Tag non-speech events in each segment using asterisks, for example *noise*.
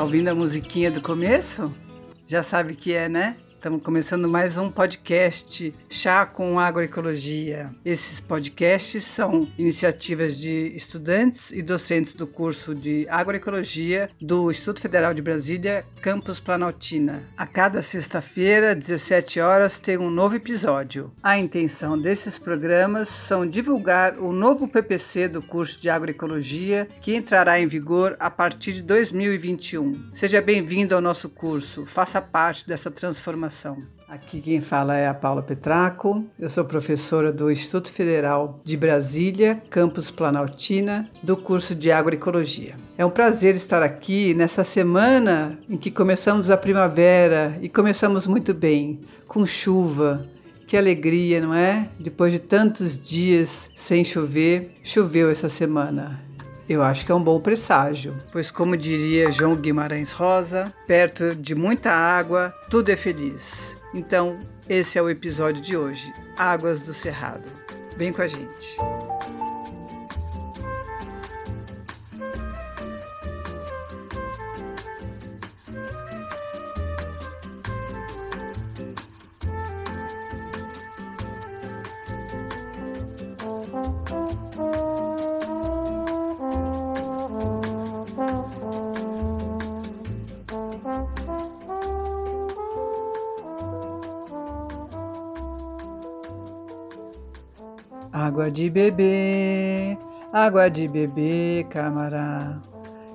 Tá ouvindo a musiquinha do começo? Já sabe que é, né? Estamos começando mais um podcast Chá com Agroecologia. Esses podcasts são iniciativas de estudantes e docentes do curso de Agroecologia do Instituto Federal de Brasília, Campus Planaltina. A cada sexta-feira, 17 horas, tem um novo episódio. A intenção desses programas são divulgar o novo PPC do curso de Agroecologia, que entrará em vigor a partir de 2021. Seja bem-vindo ao nosso curso, faça parte dessa transformação Aqui quem fala é a Paula Petraco, eu sou professora do Instituto Federal de Brasília, campus Planaltina, do curso de Agroecologia. É um prazer estar aqui nessa semana em que começamos a primavera e começamos muito bem, com chuva, que alegria, não é? Depois de tantos dias sem chover, choveu essa semana. Eu acho que é um bom presságio, pois, como diria João Guimarães Rosa, perto de muita água, tudo é feliz. Então, esse é o episódio de hoje: Águas do Cerrado. Vem com a gente. Água de bebê, água de bebê, camará.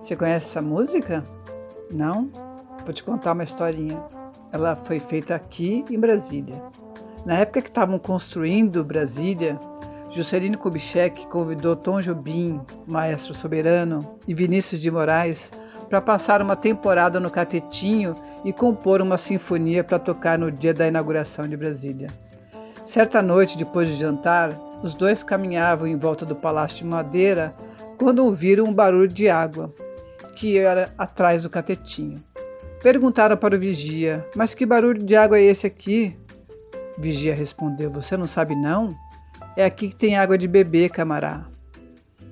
Você conhece essa música? Não? Vou te contar uma historinha. Ela foi feita aqui em Brasília. Na época que estavam construindo Brasília, Juscelino Kubitschek convidou Tom Jobim, maestro soberano, e Vinícius de Moraes para passar uma temporada no Catetinho e compor uma sinfonia para tocar no dia da inauguração de Brasília. Certa noite, depois de jantar, os dois caminhavam em volta do palácio de madeira quando ouviram um barulho de água, que era atrás do catetinho. Perguntaram para o vigia: Mas que barulho de água é esse aqui? Vigia respondeu: Você não sabe não? É aqui que tem água de beber, camará.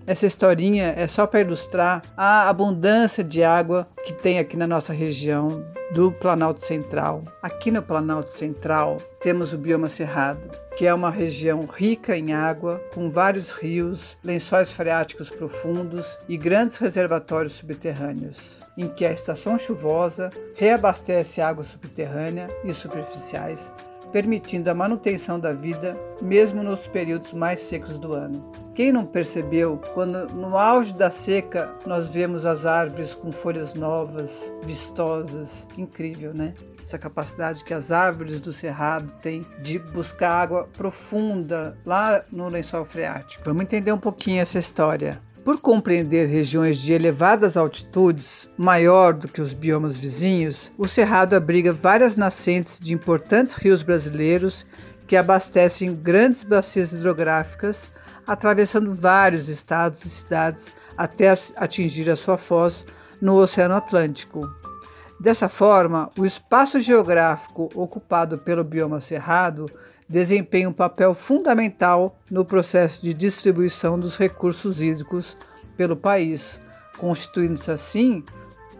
Essa historinha é só para ilustrar a abundância de água que tem aqui na nossa região do Planalto Central. Aqui no Planalto Central temos o bioma cerrado, que é uma região rica em água, com vários rios, lençóis freáticos profundos e grandes reservatórios subterrâneos, em que a estação chuvosa reabastece água subterrânea e superficiais permitindo a manutenção da vida mesmo nos períodos mais secos do ano. Quem não percebeu quando no auge da seca nós vemos as árvores com folhas novas, vistosas, incrível, né? Essa capacidade que as árvores do cerrado têm de buscar água profunda lá no lençol freático. Vamos entender um pouquinho essa história. Por compreender regiões de elevadas altitudes, maior do que os biomas vizinhos, o Cerrado abriga várias nascentes de importantes rios brasileiros que abastecem grandes bacias hidrográficas, atravessando vários estados e cidades até atingir a sua foz no Oceano Atlântico. Dessa forma, o espaço geográfico ocupado pelo bioma cerrado desempenha um papel fundamental no processo de distribuição dos recursos hídricos pelo país, constituindo-se assim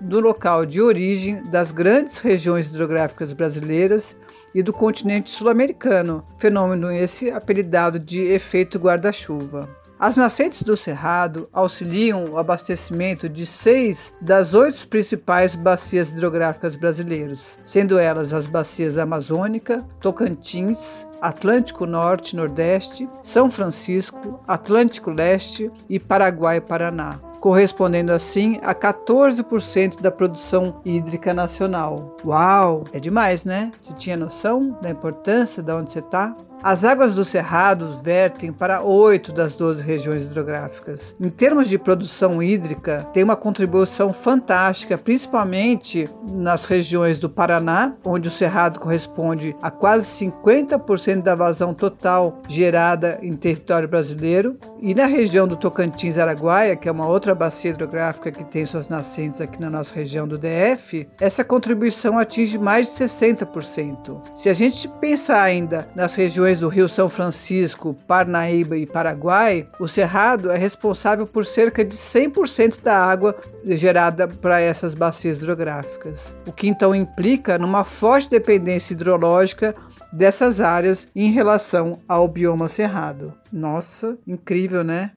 do local de origem das grandes regiões hidrográficas brasileiras e do continente sul-americano, fenômeno esse apelidado de efeito guarda-chuva. As nascentes do Cerrado auxiliam o abastecimento de seis das oito principais bacias hidrográficas brasileiras, sendo elas as bacias Amazônica, Tocantins, Atlântico Norte, Nordeste, São Francisco, Atlântico Leste e Paraguai-Paraná correspondendo assim a 14% da produção hídrica nacional. Uau, é demais, né? Você tinha noção da importância de onde você está? As águas dos cerrados vertem para oito das 12 regiões hidrográficas. Em termos de produção hídrica, tem uma contribuição fantástica, principalmente nas regiões do Paraná, onde o cerrado corresponde a quase 50% da vazão total gerada em território brasileiro, e na região do Tocantins-Araguaia, que é uma outra bacia hidrográfica que tem suas nascentes aqui na nossa região do DF, essa contribuição atinge mais de 60%. Se a gente pensar ainda nas regiões do Rio São Francisco, Parnaíba e Paraguai, o cerrado é responsável por cerca de 100% da água gerada para essas bacias hidrográficas, o que então implica numa forte dependência hidrológica dessas áreas em relação ao bioma cerrado. Nossa, incrível, né?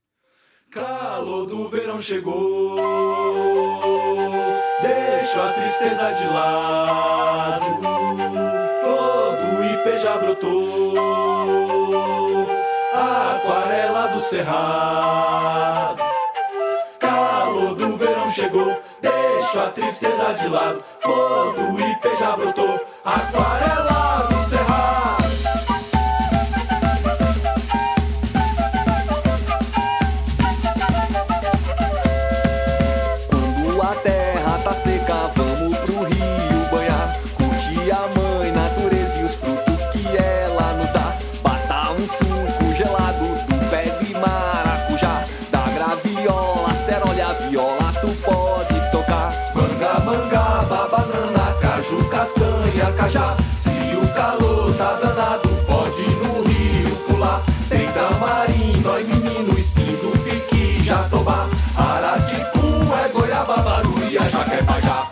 Calor do verão chegou, deixa a tristeza de lado. Flor do ipê já brotou, aquarela do cerrado. Calor do verão chegou, deixa a tristeza de lado. Flor do ipê castanha, cajá. Se o calor tá danado, pode ir no rio pular. Tem tamarindo, oi menino, espinho piqui, jatobá. Araticu é goiaba, baruia, jaquepajá.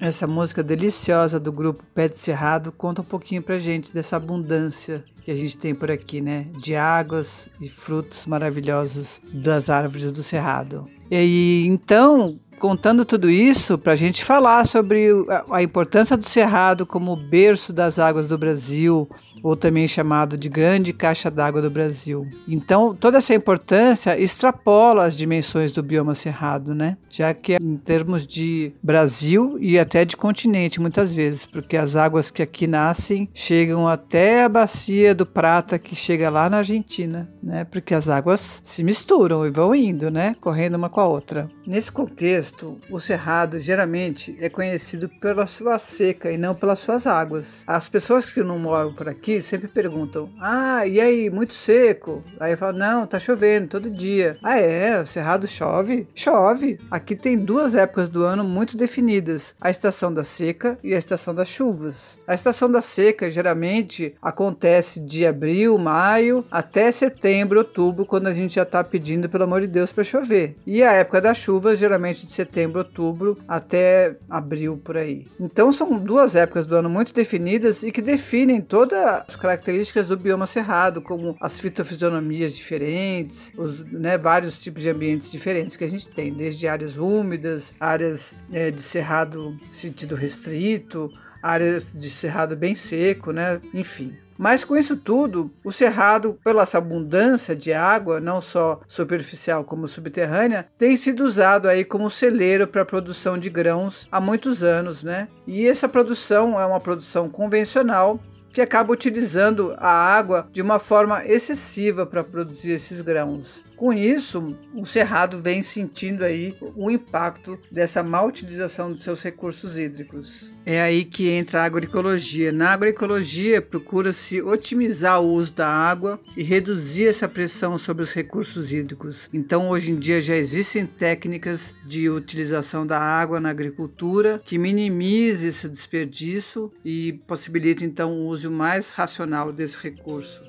Essa música deliciosa do grupo Pé de Cerrado conta um pouquinho pra gente dessa abundância que a gente tem por aqui, né? De águas e frutos maravilhosos das árvores do Cerrado. E aí, então, contando tudo isso, para a gente falar sobre a, importância do Cerrado como berço das águas do Brasil, ou também chamado de grande caixa d'água do Brasil. Então, toda essa importância extrapola as dimensões do bioma cerrado, né? Já que é em termos de Brasil e até de continente, muitas vezes, porque as águas que aqui nascem chegam até a bacia do Prata, que chega lá na Argentina, né? Porque as águas se misturam e vão indo, né? Correndo uma com a outra. Nesse contexto, o cerrado geralmente é conhecido pela sua seca e não pelas suas águas. As pessoas que não moram por aqui sempre perguntam: Ah, e aí, muito seco? Aí eu falo: Não, tá chovendo todo dia. Ah, é? O cerrado chove? Chove. Aqui tem duas épocas do ano muito definidas: a estação da seca e a estação das chuvas. A estação da seca geralmente acontece de abril, maio até setembro, outubro, quando a gente já está pedindo, pelo amor de Deus, para chover. E a época das chuvas, geralmente de setembro, outubro até abril por aí. Então são duas épocas do ano muito definidas e que definem todas as características do bioma cerrado, como as fitofisionomias diferentes, os né, vários tipos de ambientes diferentes que a gente tem, desde áreas úmidas, áreas é, de cerrado sentido restrito, áreas de cerrado bem seco, né? Enfim. Mas com isso tudo, o cerrado, pela essa abundância de água, não só superficial como subterrânea, tem sido usado aí como celeiro para a produção de grãos há muitos anos, né? E essa produção é uma produção convencional que acaba utilizando a água de uma forma excessiva para produzir esses grãos. Com isso, o cerrado vem sentindo aí o impacto dessa má utilização dos seus recursos hídricos. É aí que entra a agroecologia. Na agroecologia, procura-se otimizar o uso da água e reduzir essa pressão sobre os recursos hídricos. Então, hoje em dia já existem técnicas de utilização da água na agricultura que minimize esse desperdício e possibilita então o uso mais racional desse recurso.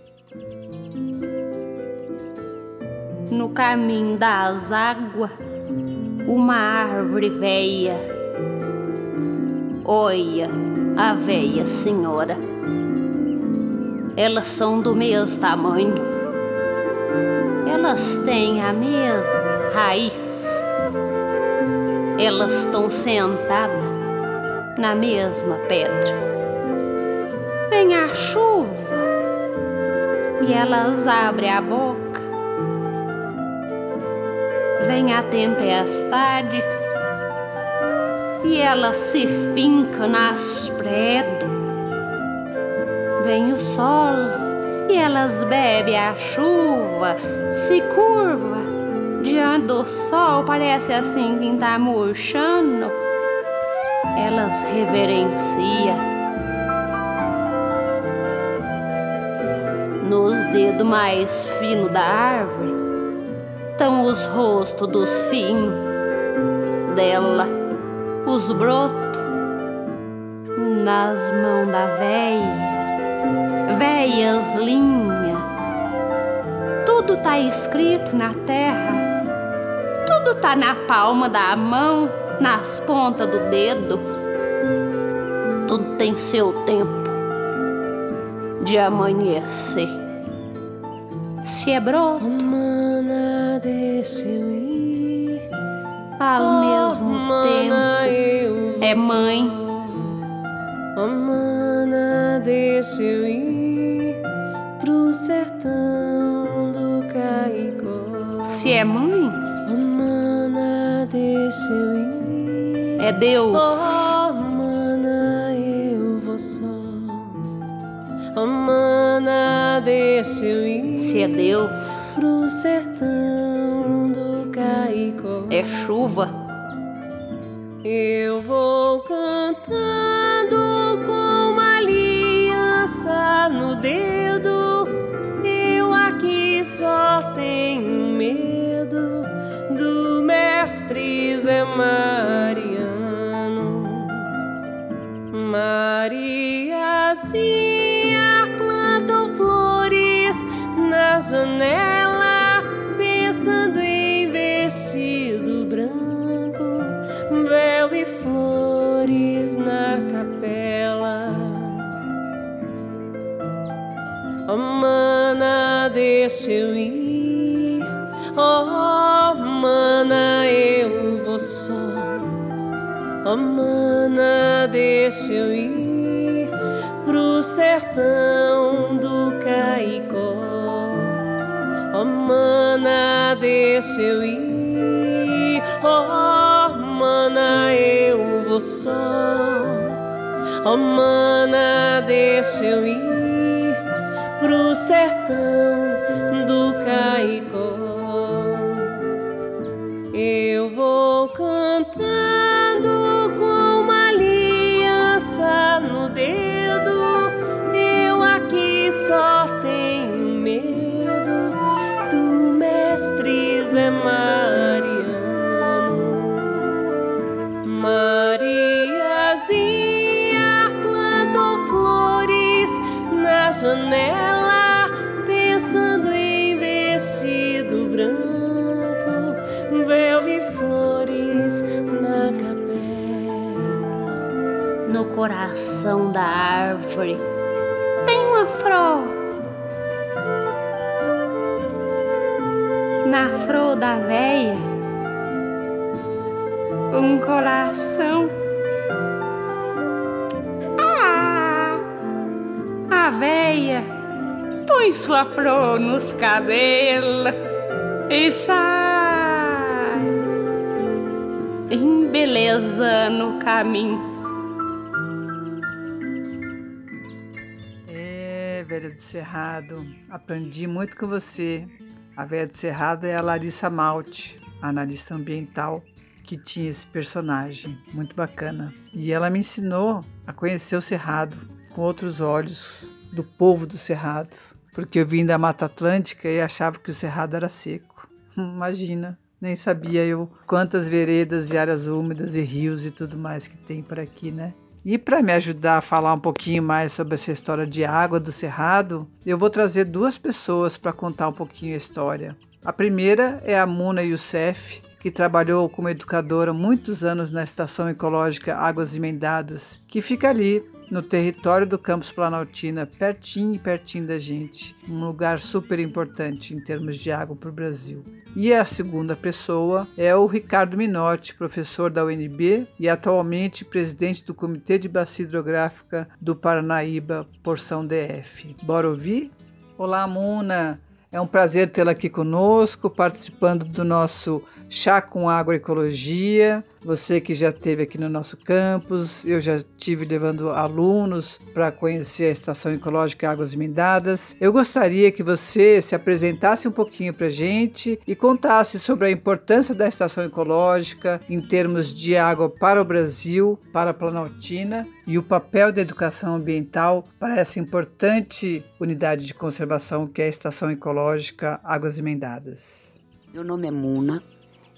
No caminho das águas, uma árvore veia. Olha a veia senhora. Elas são do mesmo tamanho. Elas têm a mesma raiz. Elas estão sentadas na mesma pedra. Vem a chuva e elas abrem a boca vem a tempestade e ela se finca nas predas. Vem o sol e elas bebem a chuva, se curva diante do sol, parece assim quem tá murchando. Elas reverenciam. Nos dedos mais finos da árvore estão os rostos dos fins dela, os brotos nas mãos da véia. véias linha. Tudo tá escrito na terra, tudo tá na palma da mão, nas pontas do dedo. Tudo tem seu tempo de amanhecer. Se é broto, Mana, deixa eu ir. ao mesmo tempo é mãe. Oh, mana, deixa eu ir pro sertão do Caicó. Se é mãe, Oh, mana, deixa eu ir. é Deus. Oh, mana, eu vou só. Oh, mana, deixa eu ir Se é Deus, pro sertão. É chuva. Eu vou cantando com uma aliança no dedo. Eu aqui só tenho medo do mestre Zé Mariano. Mariazinha plantou flores na janela, deixa eu ir. Oh, mana, eu vou só. Oh, mana, deixa eu ir pro sertão do Caicó. Oh, mana, deixa eu ir. Oh, mana, eu vou só. Oh, mana, deixa eu ir pro sertão do na capela. No coração da árvore tem uma flor. Na flor da véia, um coração. Ah, a véia põe sua flor nos cabelos e sai embelezando o caminho. É, velha do Cerrado, aprendi muito com você. A velha do Cerrado é a Larissa Malte, analista ambiental que tinha esse personagem, muito bacana. E ela me ensinou a conhecer o Cerrado com outros olhos do povo do Cerrado, porque eu vim da Mata Atlântica e achava que o Cerrado era seco. *laughs* Imagina, nem sabia eu quantas veredas e áreas úmidas e rios e tudo mais que tem por aqui, né? E para me ajudar a falar um pouquinho mais sobre essa história de água do Cerrado, eu vou trazer duas pessoas para contar um pouquinho a história. A primeira é a Muna Youssef, que trabalhou como educadora muitos anos na Estação Ecológica Águas Emendadas, que fica ali no território do campus Planaltina, pertinho e pertinho da gente, um lugar super importante em termos de água para o Brasil. E a segunda pessoa é o Ricardo Minotti, professor da UNB e atualmente presidente do Comitê de Bacia Hidrográfica do Paranaíba, porção DF. Bora ouvir? Olá, Muna! É um prazer tê-la aqui conosco, participando do nosso Chá com Agroecologia. Você que já esteve aqui no nosso campus, eu já estive levando alunos para conhecer a Estação Ecológica Águas Emendadas. Eu gostaria que você se apresentasse um pouquinho para a gente e contasse sobre a importância da Estação Ecológica em termos de água para o Brasil, para a Planaltina e o papel da educação ambiental para essa importante unidade de conservação que é a Estação Ecológica Águas Emendadas. Meu nome é Muna,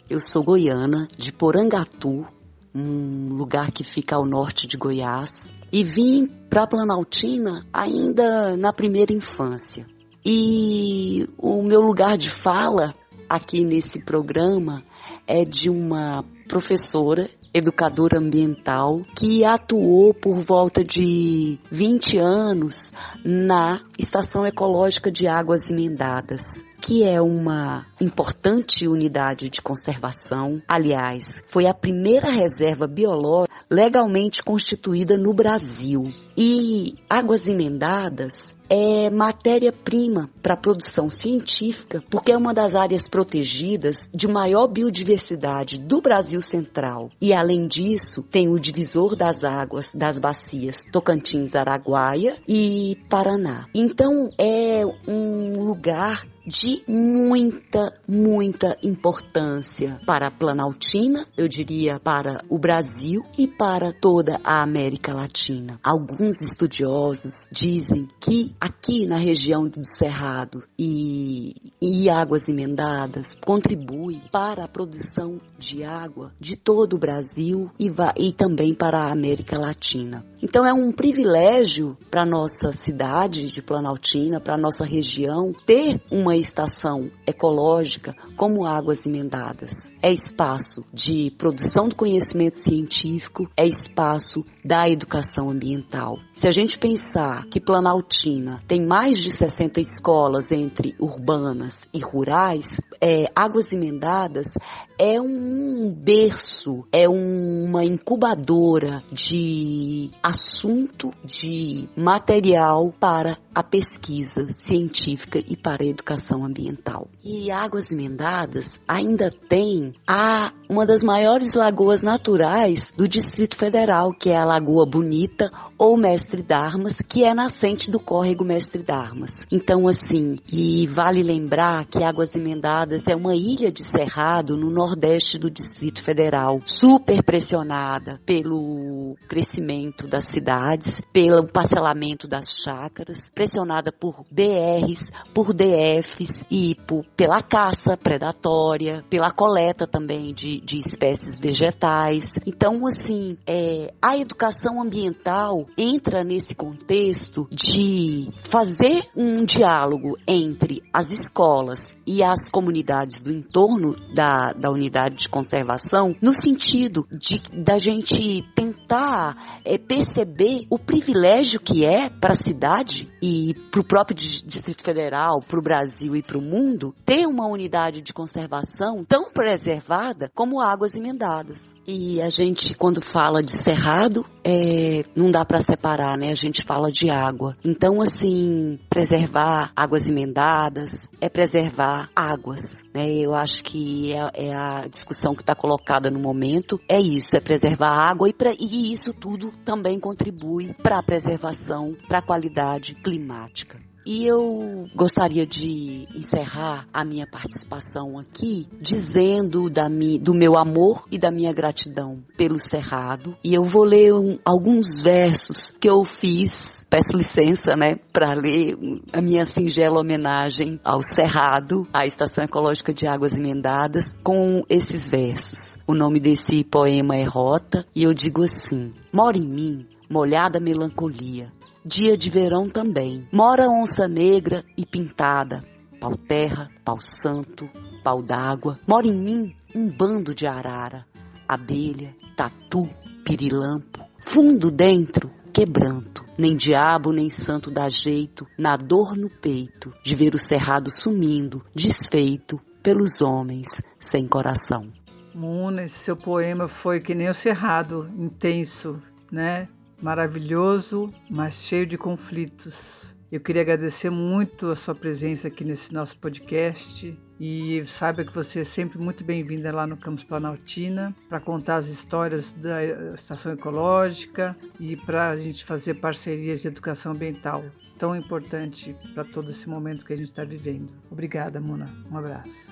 eu sou goiana, de Porangatu, um lugar que fica ao norte de Goiás, e vim para Planaltina ainda na primeira infância. E o meu lugar de fala aqui nesse programa é de uma professora educadora ambiental que atuou por volta de 20 anos na Estação Ecológica de Águas Emendadas que é uma importante unidade de conservação. Aliás, foi a primeira reserva biológica legalmente constituída no Brasil. E Águas Emendadas é matéria-prima para a produção científica, porque é uma das áreas protegidas de maior biodiversidade do Brasil Central. E além disso, tem o divisor das águas das bacias Tocantins, Araguaia e Paraná. Então é um lugar de muita, muita importância para a Planaltina, eu diria para o Brasil e para toda a América Latina. Alguns estudiosos dizem que aqui na região do Cerrado e, e Águas Emendadas contribui para a produção de água de todo o Brasil e, e também para a América Latina. Então é um privilégio para nossa cidade de Planaltina, para nossa região, ter uma estação ecológica como Águas Emendadas. É espaço de produção do conhecimento científico, é espaço da educação ambiental. Se a gente pensar que Planaltina tem mais de 60 escolas entre urbanas e rurais, é, Águas Emendadas é um berço, é uma incubadora de assunto, de material para a pesquisa científica e para a educação ambiental. E Águas Emendadas ainda tem a uma das maiores lagoas naturais do Distrito Federal, que é a Lagoa Bonita ou Mestre Darmas, que é nascente do córrego Mestre Darmas. Então, assim, e vale lembrar que Águas Emendadas é uma ilha de cerrado no nordeste do Distrito Federal, super pressionada pelo crescimento das cidades, pelo parcelamento das chácaras, pressionada por BRs, por DFs e por, pela caça predatória, pela coleta também de, de espécies vegetais. Então, assim, é, a educação ambiental entra nesse contexto de fazer um diálogo entre as escolas e as comunidades do entorno da, da unidade de conservação, no sentido de da gente tentar é, perceber o privilégio que é para a cidade e para o próprio Distrito Federal, para o Brasil e para o mundo ter uma unidade de conservação tão preservada como águas emendadas. E a gente, quando fala de cerrado, é, não dá para separar, né? A gente fala de água. Então, assim, preservar águas emendadas é preservar águas, né? Eu acho que é, é a discussão que está colocada no momento. É isso, é preservar água e, pra, e isso tudo também contribui para a preservação, para a qualidade climática. E eu gostaria de encerrar a minha participação aqui dizendo da mi, do meu amor e da minha gratidão pelo Cerrado. E eu vou ler um, alguns versos que eu fiz, peço licença, né, para ler a minha singela homenagem ao Cerrado, à Estação Ecológica de Águas Emendadas, com esses versos. O nome desse poema é Rota e eu digo assim: Mora em mim molhada melancolia dia de verão também. Mora onça negra e pintada, pau terra, pau santo, pau d'água. Mora em mim um bando de arara, abelha, tatu, pirilampo. Fundo dentro, quebranto. Nem diabo nem santo dá jeito, na dor no peito, de ver o cerrado sumindo, desfeito pelos homens sem coração. Muna, esse seu poema foi que nem o cerrado, intenso, né? Maravilhoso, mas cheio de conflitos. Eu queria agradecer muito a sua presença aqui nesse nosso podcast e saiba que você é sempre muito bem-vinda lá no Campus Planaltina para contar as histórias da estação ecológica e para a gente fazer parcerias de educação ambiental tão importante para todo esse momento que a gente está vivendo. Obrigada, Mona. Um abraço.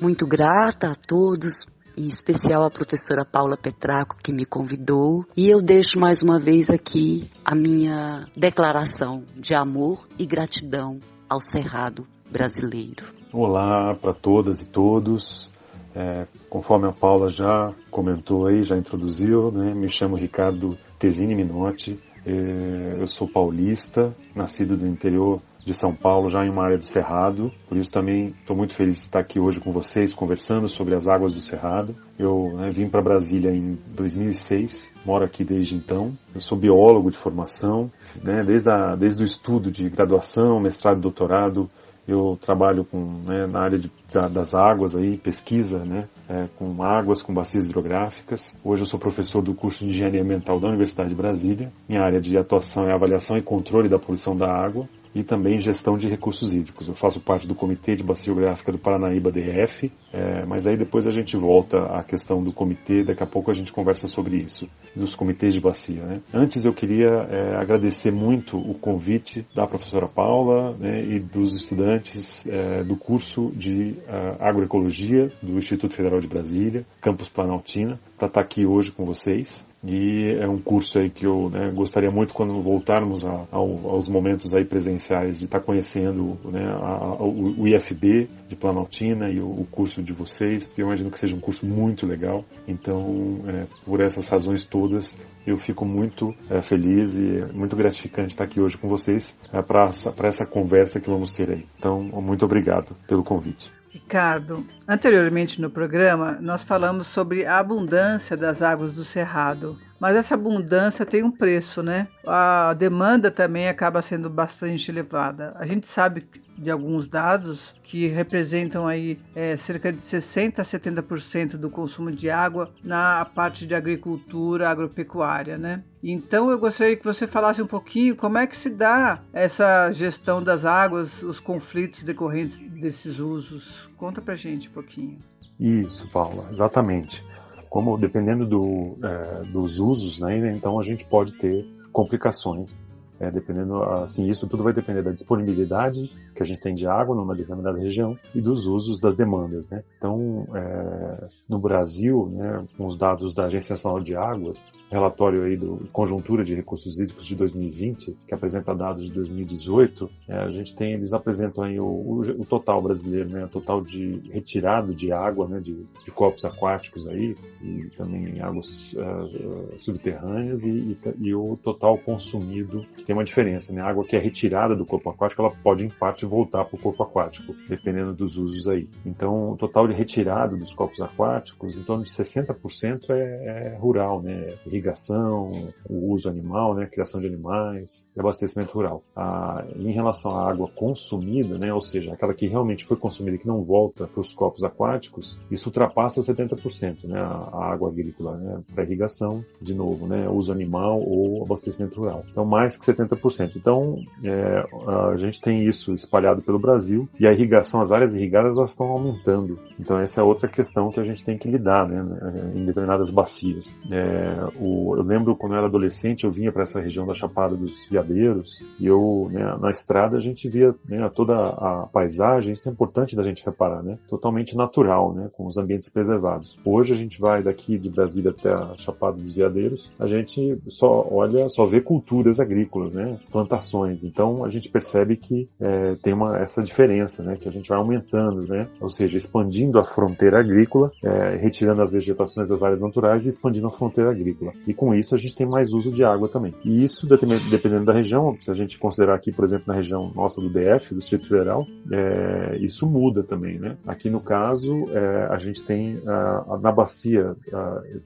Muito grata a todos em especial a professora Paula Petraco que me convidou. E eu deixo mais uma vez aqui a minha declaração de amor e gratidão ao Cerrado brasileiro. Olá para todas e todos. É, conforme a Paula já comentou aí, já introduziu, né, me chamo Ricardo Tesini Minotti, É, eu sou paulista, nascido do interior de São Paulo, já em uma área do Cerrado. Por isso também estou muito feliz de estar aqui hoje com vocês, conversando sobre as águas do Cerrado. Eu né, vim para Brasília em 2006, moro aqui desde então. Eu sou biólogo de formação, né, desde, a, desde o estudo de graduação, mestrado doutorado, eu trabalho com, né, na área de, das águas aí, pesquisa, né, é, com águas, com bacias hidrográficas. Hoje eu sou professor do curso de Engenharia Ambiental da Universidade de Brasília. Minha área de atuação é avaliação e controle da poluição da água e também gestão de recursos hídricos. Eu faço parte do Comitê de Bacia Geográfica do Paranaíba DF, é, mas aí depois a gente volta à questão do comitê, daqui a pouco a gente conversa sobre isso, dos comitês de bacia. Né? Antes eu queria é, agradecer muito o convite da professora Paula né, e dos estudantes é, do curso de uh, agroecologia do Instituto Federal de Brasília, Campus Planaltina, para estar aqui hoje com vocês. E é um curso aí que eu né, gostaria muito quando voltarmos a, ao, aos momentos aí presenciais de estar conhecendo né, a, a, o, IFB de Planaltina e o, o, curso de vocês, porque eu imagino que seja um curso muito legal. Então, é, por essas razões todas, eu fico muito é, feliz e muito gratificante estar aqui hoje com vocês é, para essa conversa que vamos ter aí. Então, muito obrigado pelo convite. Ricardo, anteriormente no programa nós falamos sobre a abundância das águas do Cerrado, mas essa abundância tem um preço, né? A demanda também acaba sendo bastante elevada. A gente sabe de alguns dados que representam aí é, cerca de 60 a 70% do consumo de água na parte de agricultura agropecuária, né? Então eu gostaria que você falasse um pouquinho como é que se dá essa gestão das águas, os conflitos decorrentes desses usos. Conta pra gente um pouquinho. Isso, Paula, exatamente. Como dependendo do, é, dos usos, né, então a gente pode ter complicações é, dependendo, assim, isso tudo vai depender da disponibilidade que a gente tem de água numa determinada região e dos usos das demandas, né? Então, é, no Brasil, né, com os dados da Agência Nacional de Águas, relatório aí do Conjuntura de Recursos Hídricos de 2020, que apresenta dados de 2018, é, a gente tem, eles apresentam aí o, o, o, total brasileiro, né, o total de retirado de água, né, de, de corpos aquáticos aí, e também águas uh, subterrâneas e, e, e o total consumido tem uma diferença, né? A água que é retirada do corpo aquático, ela pode em parte voltar para o corpo aquático, dependendo dos usos aí. Então, o total de retirada dos corpos aquáticos, em torno de 60% é, é rural, né? Irrigação, o uso animal, né? Criação de animais, abastecimento rural. Ah, em relação à água consumida, né? Ou seja, aquela que realmente foi consumida e que não volta para os corpos aquáticos, isso ultrapassa 70%, né? A, água agrícola, né? Para irrigação, de novo, né? Uso animal ou abastecimento rural. Então, mais que 70%. Então, é, a gente tem isso espalhado pelo Brasil e a irrigação, as áreas irrigadas, elas estão aumentando. Então, essa é outra questão que a gente tem que lidar, né, em determinadas bacias. É, o, eu lembro quando eu era adolescente, eu vinha para essa região da Chapada dos Veadeiros e eu, né, na estrada, a gente via né, toda a paisagem, isso é importante da gente reparar, né, totalmente natural, né, com os ambientes preservados. Hoje a gente vai daqui de Brasília até a Chapada dos Veadeiros, a gente só olha, só vê culturas agrícolas né, plantações. Então a gente percebe que é, tem uma, essa diferença, né, que a gente vai aumentando, né, ou seja, expandindo a fronteira agrícola, é, retirando as vegetações das áreas naturais e expandindo a fronteira agrícola. E com isso a gente tem mais uso de água também. E isso, dependendo da região, se a gente considerar aqui, por exemplo, na região nossa do DF, do Distrito Federal, é, isso muda também, né? Aqui no caso, é, a gente tem na bacia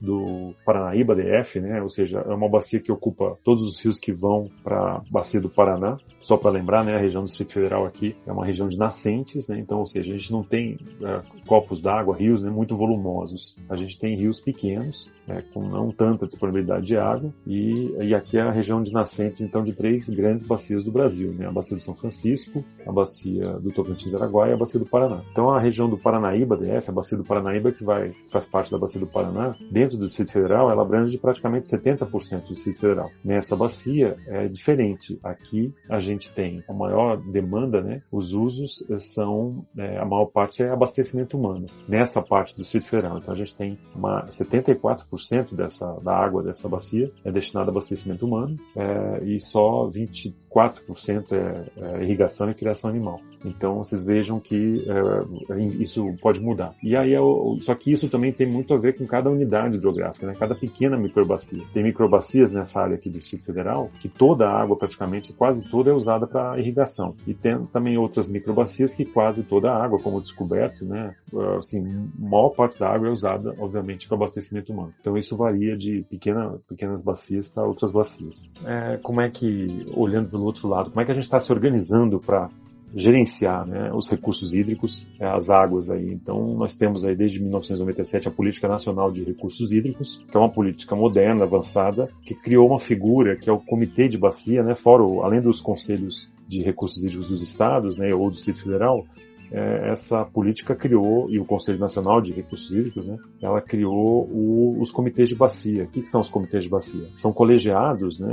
do Paranaíba DF, né? Ou seja, é uma bacia que ocupa todos os rios que vão para bacia do Paraná. Só para lembrar, né, a região do Distrito Federal aqui é uma região de nascentes, né, então, ou seja, a gente não tem é, copos d'água, rios né, muito volumosos. A gente tem rios pequenos, é, com não tanta disponibilidade de água, e, e aqui é a região de nascentes, então, de três grandes bacias do Brasil, né, a bacia do São Francisco, a bacia do Tocantins-Araguaia e a bacia do Paraná. Então, a região do Paranaíba, DF, a bacia do Paranaíba, que vai, faz parte da bacia do Paraná, dentro do Distrito Federal, ela abrange praticamente 70% do Distrito Federal. Nessa bacia, é diferente. Aqui a gente tem a maior demanda, né? Os usos são, é, a maior parte é abastecimento humano. Nessa parte do Distrito Federal, então a gente tem uma 74% dessa da água dessa bacia é destinada a abastecimento humano é, e só 24% é, é irrigação e criação animal. Então vocês vejam que é, isso pode mudar. E aí, é só que isso também tem muito a ver com cada unidade hidrográfica, né? cada pequena microbacia. Tem microbacias nessa área aqui do Distrito Federal que toda a água, praticamente quase toda, é usada para irrigação. E tem também outras microbacias que quase toda a água, como descoberto, né? Assim, maior parte da água é usada, obviamente, para abastecimento humano. Então isso varia de pequena, pequenas bacias para outras bacias. É, como é que, olhando pelo outro lado, como é que a gente está se organizando para gerenciar né, os recursos hídricos, é, as águas aí. Então nós temos aí desde 1997 a Política Nacional de Recursos Hídricos, que é uma política moderna, avançada, que criou uma figura que é o Comitê de Bacia, né, fora além dos conselhos de recursos hídricos dos estados, né, ou do Distrito Federal, é, essa política criou, e o Conselho Nacional de Recursos Hídricos, né, ela criou o, os comitês de bacia. O que, que, são os comitês de bacia? São colegiados né,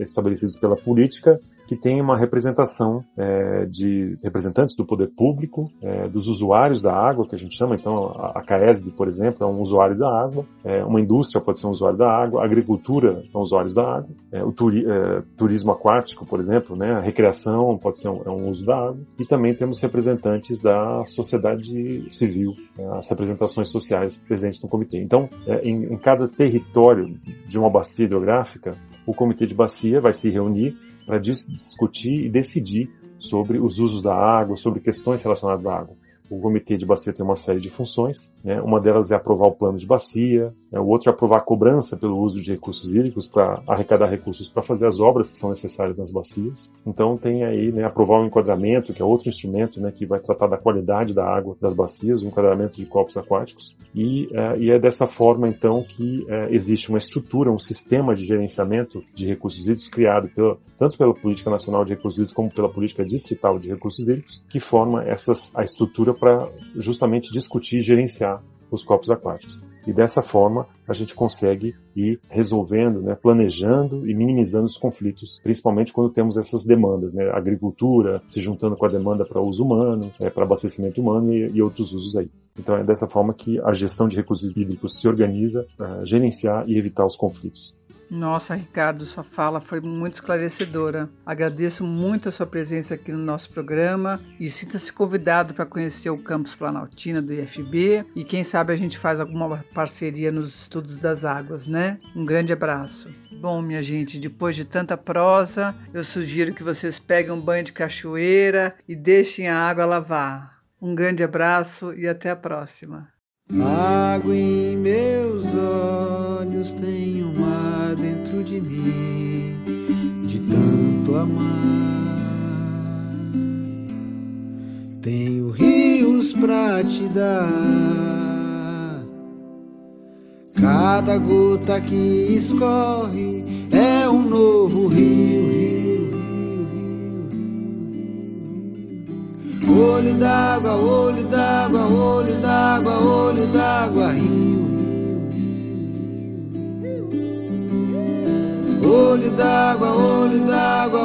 estabelecidos pela política que tem uma representação é, de representantes do poder público, é, dos usuários da água, que a gente chama, então a, CAESB, por exemplo, é um usuário da água, é, uma indústria pode ser um usuário da água, a agricultura são usuários da água, é, o turi, é, turismo aquático, por exemplo, né, a recreação pode ser um, é um uso da água, e também temos representantes da sociedade civil, né, as representações sociais presentes no comitê. Então, em, em cada território de uma bacia hidrográfica, o comitê de bacia vai se reunir para discutir e decidir sobre os usos da água, sobre questões relacionadas à água. O comitê de bacia tem uma série de funções, né? uma delas é aprovar o plano de bacia, né? o outro é aprovar a cobrança pelo uso de recursos hídricos para arrecadar recursos para fazer as obras que são necessárias nas bacias. Então tem aí né, aprovar o enquadramento, que é outro instrumento né, que vai tratar da qualidade da água das bacias, o enquadramento de corpos aquáticos. E, é, e é dessa forma então que é, existe uma estrutura, um sistema de gerenciamento de recursos hídricos criado pela, tanto pela Política Nacional de Recursos Hídricos como pela Política Distrital de Recursos Hídricos, que forma essas, a estrutura para justamente discutir e gerenciar os corpos aquáticos. E dessa forma a gente consegue ir resolvendo, né, planejando e minimizando os conflitos, principalmente quando temos essas demandas, né, agricultura se juntando com a demanda para uso humano, é, para abastecimento humano e, e, outros usos aí. Então é dessa forma que a gestão de recursos hídricos se organiza para gerenciar e evitar os conflitos. Nossa, Ricardo, sua fala foi muito esclarecedora. Agradeço muito a sua presença aqui no nosso programa e sinta-se convidado para conhecer o campus Planaltina do IFB e quem sabe a gente faz alguma parceria nos estudos das águas, né? Um grande abraço. Bom, minha gente, depois de tanta prosa, eu sugiro que vocês peguem um banho de cachoeira e deixem a água lavar. Um grande abraço e até a próxima. Água em meus olhos tem um mar dentro de mim, de tanto amar. Tenho rios pra te dar. Cada gota que escorre é um novo rio, rio, rio, rio, rio. Olho d'água, olho d'água, olho d'água, olho d'água, rio. Olho d'água, olho d'água,